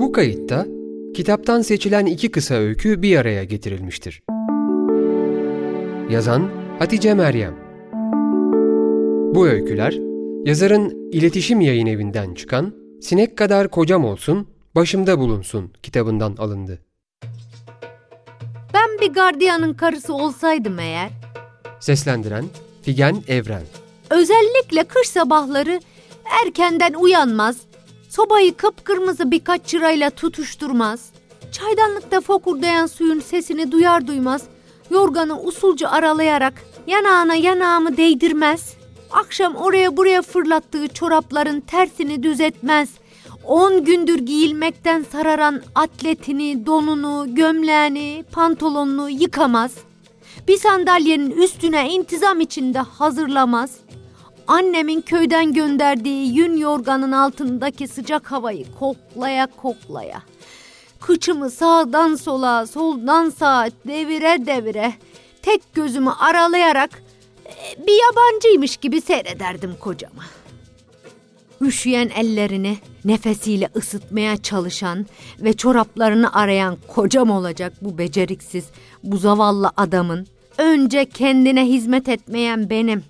Bu kayıtta kitaptan seçilen iki kısa öykü bir araya getirilmiştir. Yazan Hatice Meryem Bu öyküler yazarın iletişim yayın evinden çıkan Sinek Kadar Kocam Olsun, Başımda Bulunsun kitabından alındı. Ben bir gardiyanın karısı olsaydım eğer, Seslendiren Figen Evren özellikle kış sabahları erkenden uyanmaz, sobayı kıpkırmızı birkaç çırayla tutuşturmaz, çaydanlıkta fokurdayan suyun sesini duyar duymaz, yorganı usulca aralayarak yanağına yanağımı değdirmez, akşam oraya buraya fırlattığı çorapların tersini düzeltmez, on gündür giyilmekten sararan atletini, donunu, gömleğini, pantolonunu yıkamaz, bir sandalyenin üstüne intizam içinde hazırlamaz, annemin köyden gönderdiği yün yorganın altındaki sıcak havayı koklaya koklaya, kıçımı sağdan sola, soldan sağa devire devire, tek gözümü aralayarak e, bir yabancıymış gibi seyrederdim kocamı. Üşüyen ellerini nefesiyle ısıtmaya çalışan ve çoraplarını arayan kocam olacak bu beceriksiz, bu zavallı adamın önce kendine hizmet etmeyen benim,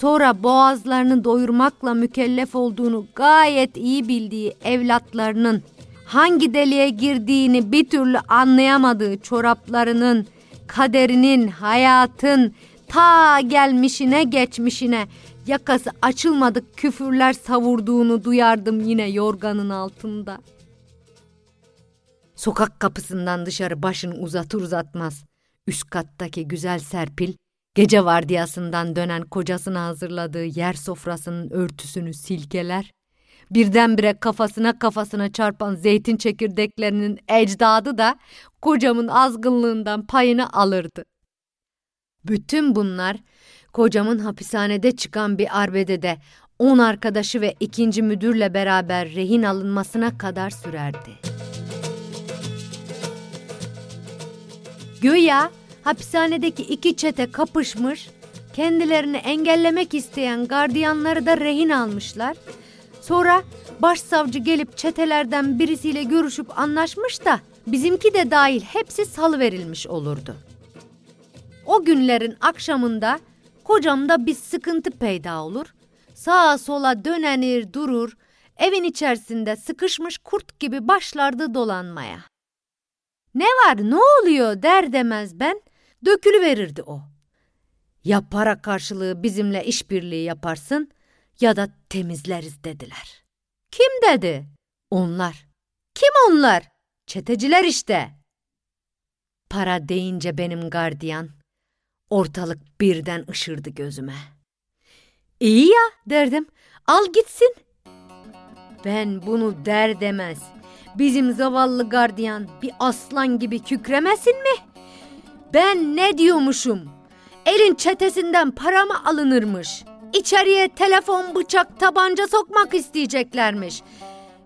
sonra boğazlarını doyurmakla mükellef olduğunu gayet iyi bildiği evlatlarının hangi deliğe girdiğini bir türlü anlayamadığı çoraplarının, kaderinin, hayatın ta gelmişine geçmişine yakası açılmadık küfürler savurduğunu duyardım yine yorganın altında. Sokak kapısından dışarı başını uzatır uzatmaz. Üst kattaki güzel Serpil, gece vardiyasından dönen kocasına hazırladığı yer sofrasının örtüsünü silkeler, birdenbire kafasına kafasına çarpan zeytin çekirdeklerinin ecdadı da kocamın azgınlığından payını alırdı. Bütün bunlar kocamın hapishanede çıkan bir arbedede on arkadaşı ve ikinci müdürle beraber rehin alınmasına kadar sürerdi. Göya hapishanedeki iki çete kapışmış, kendilerini engellemek isteyen gardiyanları da rehin almışlar. Sonra başsavcı gelip çetelerden birisiyle görüşüp anlaşmış da bizimki de dahil hepsi salıverilmiş olurdu. O günlerin akşamında kocamda bir sıkıntı peyda olur. Sağa sola dönenir durur, evin içerisinde sıkışmış kurt gibi başlardı dolanmaya. Ne var ne oluyor der demez ben dökülü verirdi o. Ya para karşılığı bizimle işbirliği yaparsın ya da temizleriz dediler. Kim dedi? Onlar. Kim onlar? Çeteciler işte. Para deyince benim gardiyan. Ortalık birden ışırdı gözüme. İyi ya derdim. Al gitsin. Ben bunu der demez. Bizim zavallı gardiyan bir aslan gibi kükremesin mi? Ben ne diyormuşum? Elin çetesinden para mı alınırmış? İçeriye telefon, bıçak, tabanca sokmak isteyeceklermiş.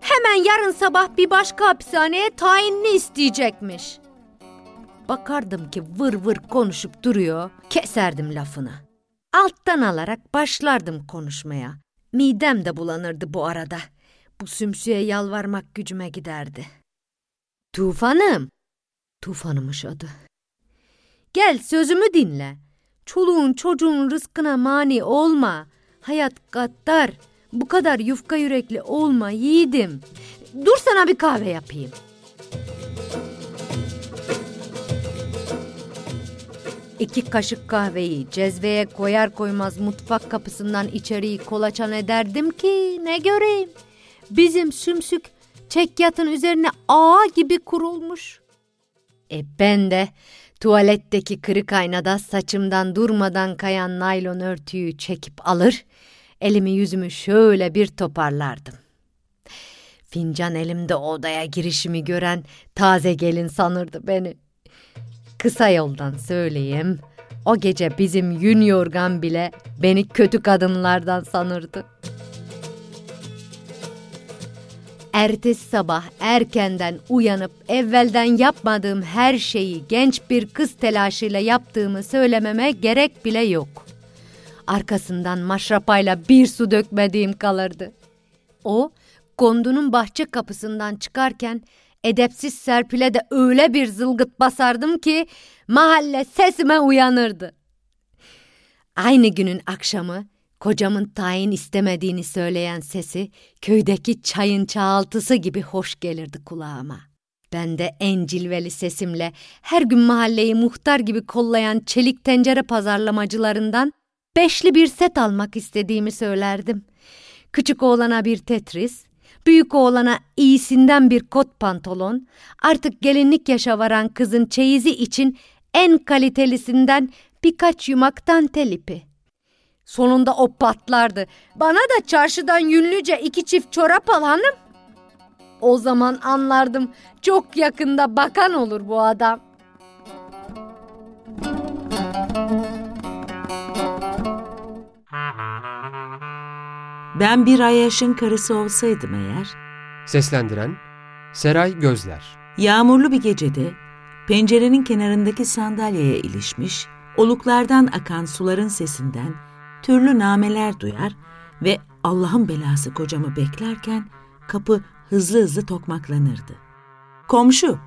Hemen yarın sabah bir başka hapishaneye tayinini isteyecekmiş. Bakardım ki vır vır konuşup duruyor, keserdim lafını. Alttan alarak başlardım konuşmaya. Midem de bulanırdı bu arada. Bu sümsüye yalvarmak gücüme giderdi. Tufanım. Tufanımış adı. Gel sözümü dinle. Çoluğun çocuğun rızkına mani olma. Hayat gaddar. Bu kadar yufka yürekli olma yiğidim. Dur sana bir kahve yapayım. İki kaşık kahveyi cezveye koyar koymaz mutfak kapısından içeriği kolaçan ederdim ki ne göreyim. Bizim sümsük çekyatın üzerine ağ gibi kurulmuş. E ben de tuvaletteki kırık aynada saçımdan durmadan kayan naylon örtüyü çekip alır, elimi yüzümü şöyle bir toparlardım. Fincan elimde odaya girişimi gören taze gelin sanırdı beni. Kısa yoldan söyleyeyim, o gece bizim yün yorgan bile beni kötü kadınlardan sanırdı. Ertesi sabah erkenden uyanıp evvelden yapmadığım her şeyi genç bir kız telaşıyla yaptığımı söylememe gerek bile yok. Arkasından maşrapayla bir su dökmediğim kalırdı. O, kondunun bahçe kapısından çıkarken Edepsiz Serpil'e de öyle bir zılgıt basardım ki mahalle sesime uyanırdı. Aynı günün akşamı kocamın tayin istemediğini söyleyen sesi köydeki çayın çağaltısı gibi hoş gelirdi kulağıma. Ben de en cilveli sesimle her gün mahalleyi muhtar gibi kollayan çelik tencere pazarlamacılarından beşli bir set almak istediğimi söylerdim. Küçük oğlana bir tetris, büyük oğlana iyisinden bir kot pantolon, artık gelinlik yaşa varan kızın çeyizi için en kalitelisinden birkaç yumaktan telipi. Sonunda o patlardı. Bana da çarşıdan yünlüce iki çift çorap al hanım. O zaman anlardım çok yakında bakan olur bu adam. Ben bir Ayaş'ın karısı olsaydım eğer, Seslendiren Seray Gözler yağmurlu bir gecede pencerenin kenarındaki sandalyeye ilişmiş, oluklardan akan suların sesinden türlü nameler duyar ve Allah'ın belası kocamı beklerken kapı hızlı hızlı tokmaklanırdı. Komşu,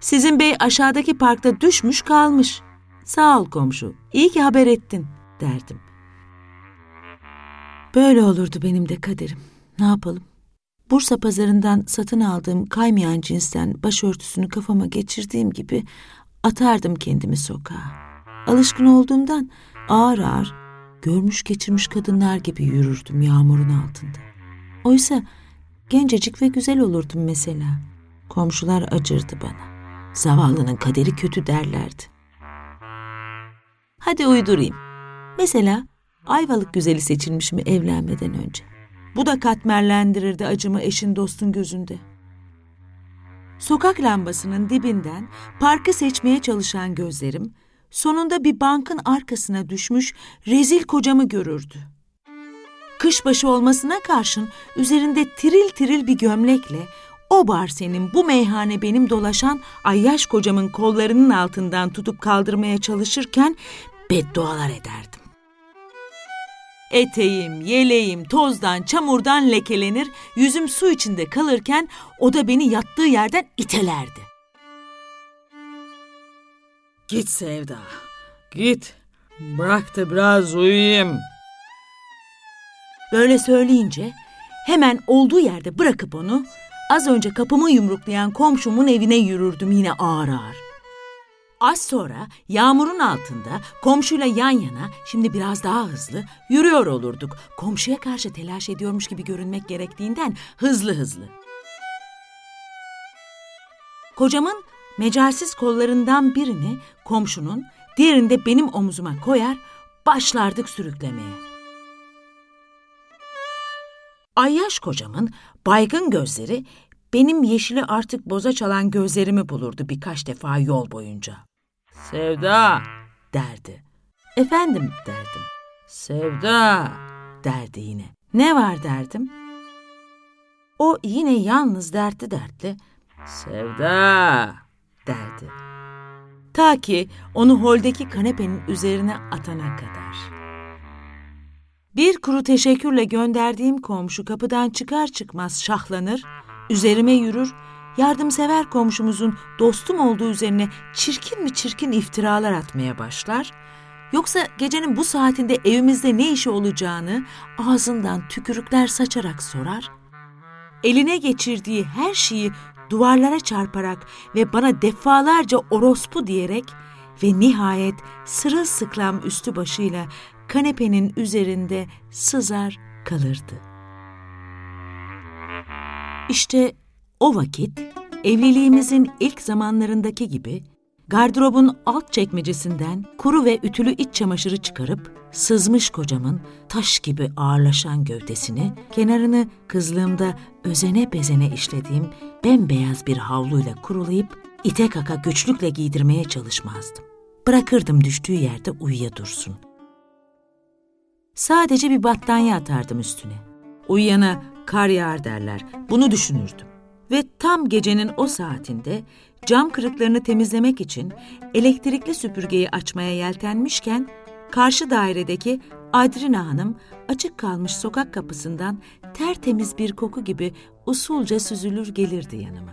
sizin bey aşağıdaki parkta düşmüş kalmış. Sağ ol komşu, iyi ki haber ettin derdim. Böyle olurdu benim de kaderim. Ne yapalım? Bursa pazarından satın aldığım kaymayan cinsten başörtüsünü kafama geçirdiğim gibi atardım kendimi sokağa. Alışkın olduğumdan ağır ağır görmüş geçirmiş kadınlar gibi yürürdüm yağmurun altında. Oysa gencecik ve güzel olurdum mesela. Komşular acırdı bana. Zavallının kaderi kötü derlerdi. Hadi uydurayım. Mesela Ayvalık güzeli seçilmişim evlenmeden önce. Bu da katmerlendirirdi acımı eşin dostun gözünde. Sokak lambasının dibinden parkı seçmeye çalışan gözlerim sonunda bir bankın arkasına düşmüş rezil kocamı görürdü. Kışbaşı olmasına karşın üzerinde tiril tiril bir gömlekle o bar senin bu meyhane benim dolaşan ayyaş kocamın kollarının altından tutup kaldırmaya çalışırken beddualar ederdim. Eteğim, yeleğim tozdan, çamurdan lekelenir, yüzüm su içinde kalırken o da beni yattığı yerden itelerdi. Git Sevda, git. Bırak da biraz uyuyayım. Böyle söyleyince hemen olduğu yerde bırakıp onu az önce kapımı yumruklayan komşumun evine yürürdüm yine ağır ağır. Az sonra yağmurun altında komşuyla yan yana şimdi biraz daha hızlı yürüyor olurduk. Komşuya karşı telaş ediyormuş gibi görünmek gerektiğinden hızlı hızlı. Kocamın mecalsiz kollarından birini komşunun, diğerini de benim omzuma koyar, başlardık sürüklemeye. Ayyaş kocamın baygın gözleri benim yeşili artık boza çalan gözlerimi bulurdu birkaç defa yol boyunca. Sevda, Derdi. Efendim derdim. Sevda. Derdi yine. Ne var derdim. O yine yalnız dertli dertli Sevda. Derdi. Ta ki onu holdeki kanepenin üzerine atana kadar. Bir kuru teşekkürle gönderdiğim komşu kapıdan çıkar çıkmaz şahlanır, üzerime yürür, yardımsever komşumuzun dostum olduğu üzerine çirkin mi çirkin iftiralar atmaya başlar, yoksa gecenin bu saatinde evimizde ne işi olacağını ağzından tükürükler saçarak sorar, eline geçirdiği her şeyi duvarlara çarparak ve bana defalarca orospu diyerek ve nihayet sırılsıklam üstü başıyla kanepenin üzerinde sızar kalırdı. İşte o vakit evliliğimizin ilk zamanlarındaki gibi gardırobun alt çekmecesinden kuru ve ütülü iç çamaşırı çıkarıp sızmış kocamın taş gibi ağırlaşan gövdesini kenarını kızlığımda özene bezene işlediğim bembeyaz bir havluyla kurulayıp ite kaka güçlükle giydirmeye çalışmazdım. Bırakırdım düştüğü yerde uyuya dursun. Sadece bir battaniye atardım üstüne. Uyuyana kar yağar derler. Bunu düşünürdüm. Ve tam gecenin o saatinde cam kırıklarını temizlemek için elektrikli süpürgeyi açmaya yeltenmişken karşı dairedeki Adrina Hanım açık kalmış sokak kapısından tertemiz bir koku gibi usulca süzülür gelirdi yanıma.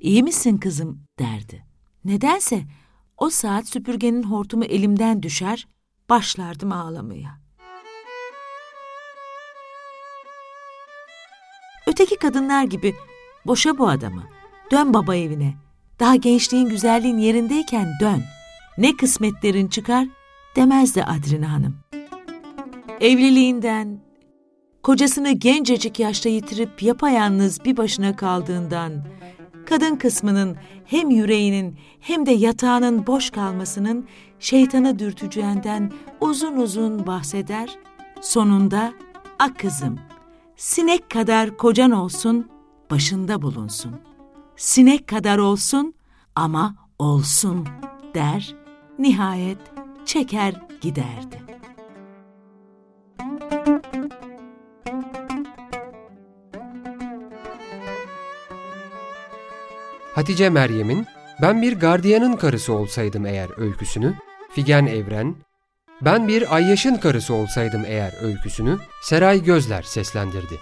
İyi misin kızım derdi. Nedense o saat süpürgenin hortumu elimden düşer, başlardım ağlamaya. Öteki kadınlar gibi boşa bu adamı, dön baba evine, daha gençliğin güzelliğin yerindeyken dön, ne kısmetlerin çıkar demezdi Adrina Hanım. Evliliğinden, kocasını gencecik yaşta yitirip yapayalnız bir başına kaldığından, kadın kısmının hem yüreğinin hem de yatağının boş kalmasının şeytana dürteceğinden uzun uzun bahseder, sonunda ak kızım, sinek kadar kocan olsun, başında bulunsun. Sinek kadar olsun ama olsun der, nihayet çeker giderdi. Hatice Meryem'in Ben bir gardiyanın karısı olsaydım eğer öyküsünü, Figen Evren, Ben bir Ayyaş'ın karısı olsaydım eğer öyküsünü Seray Gözler seslendirdi.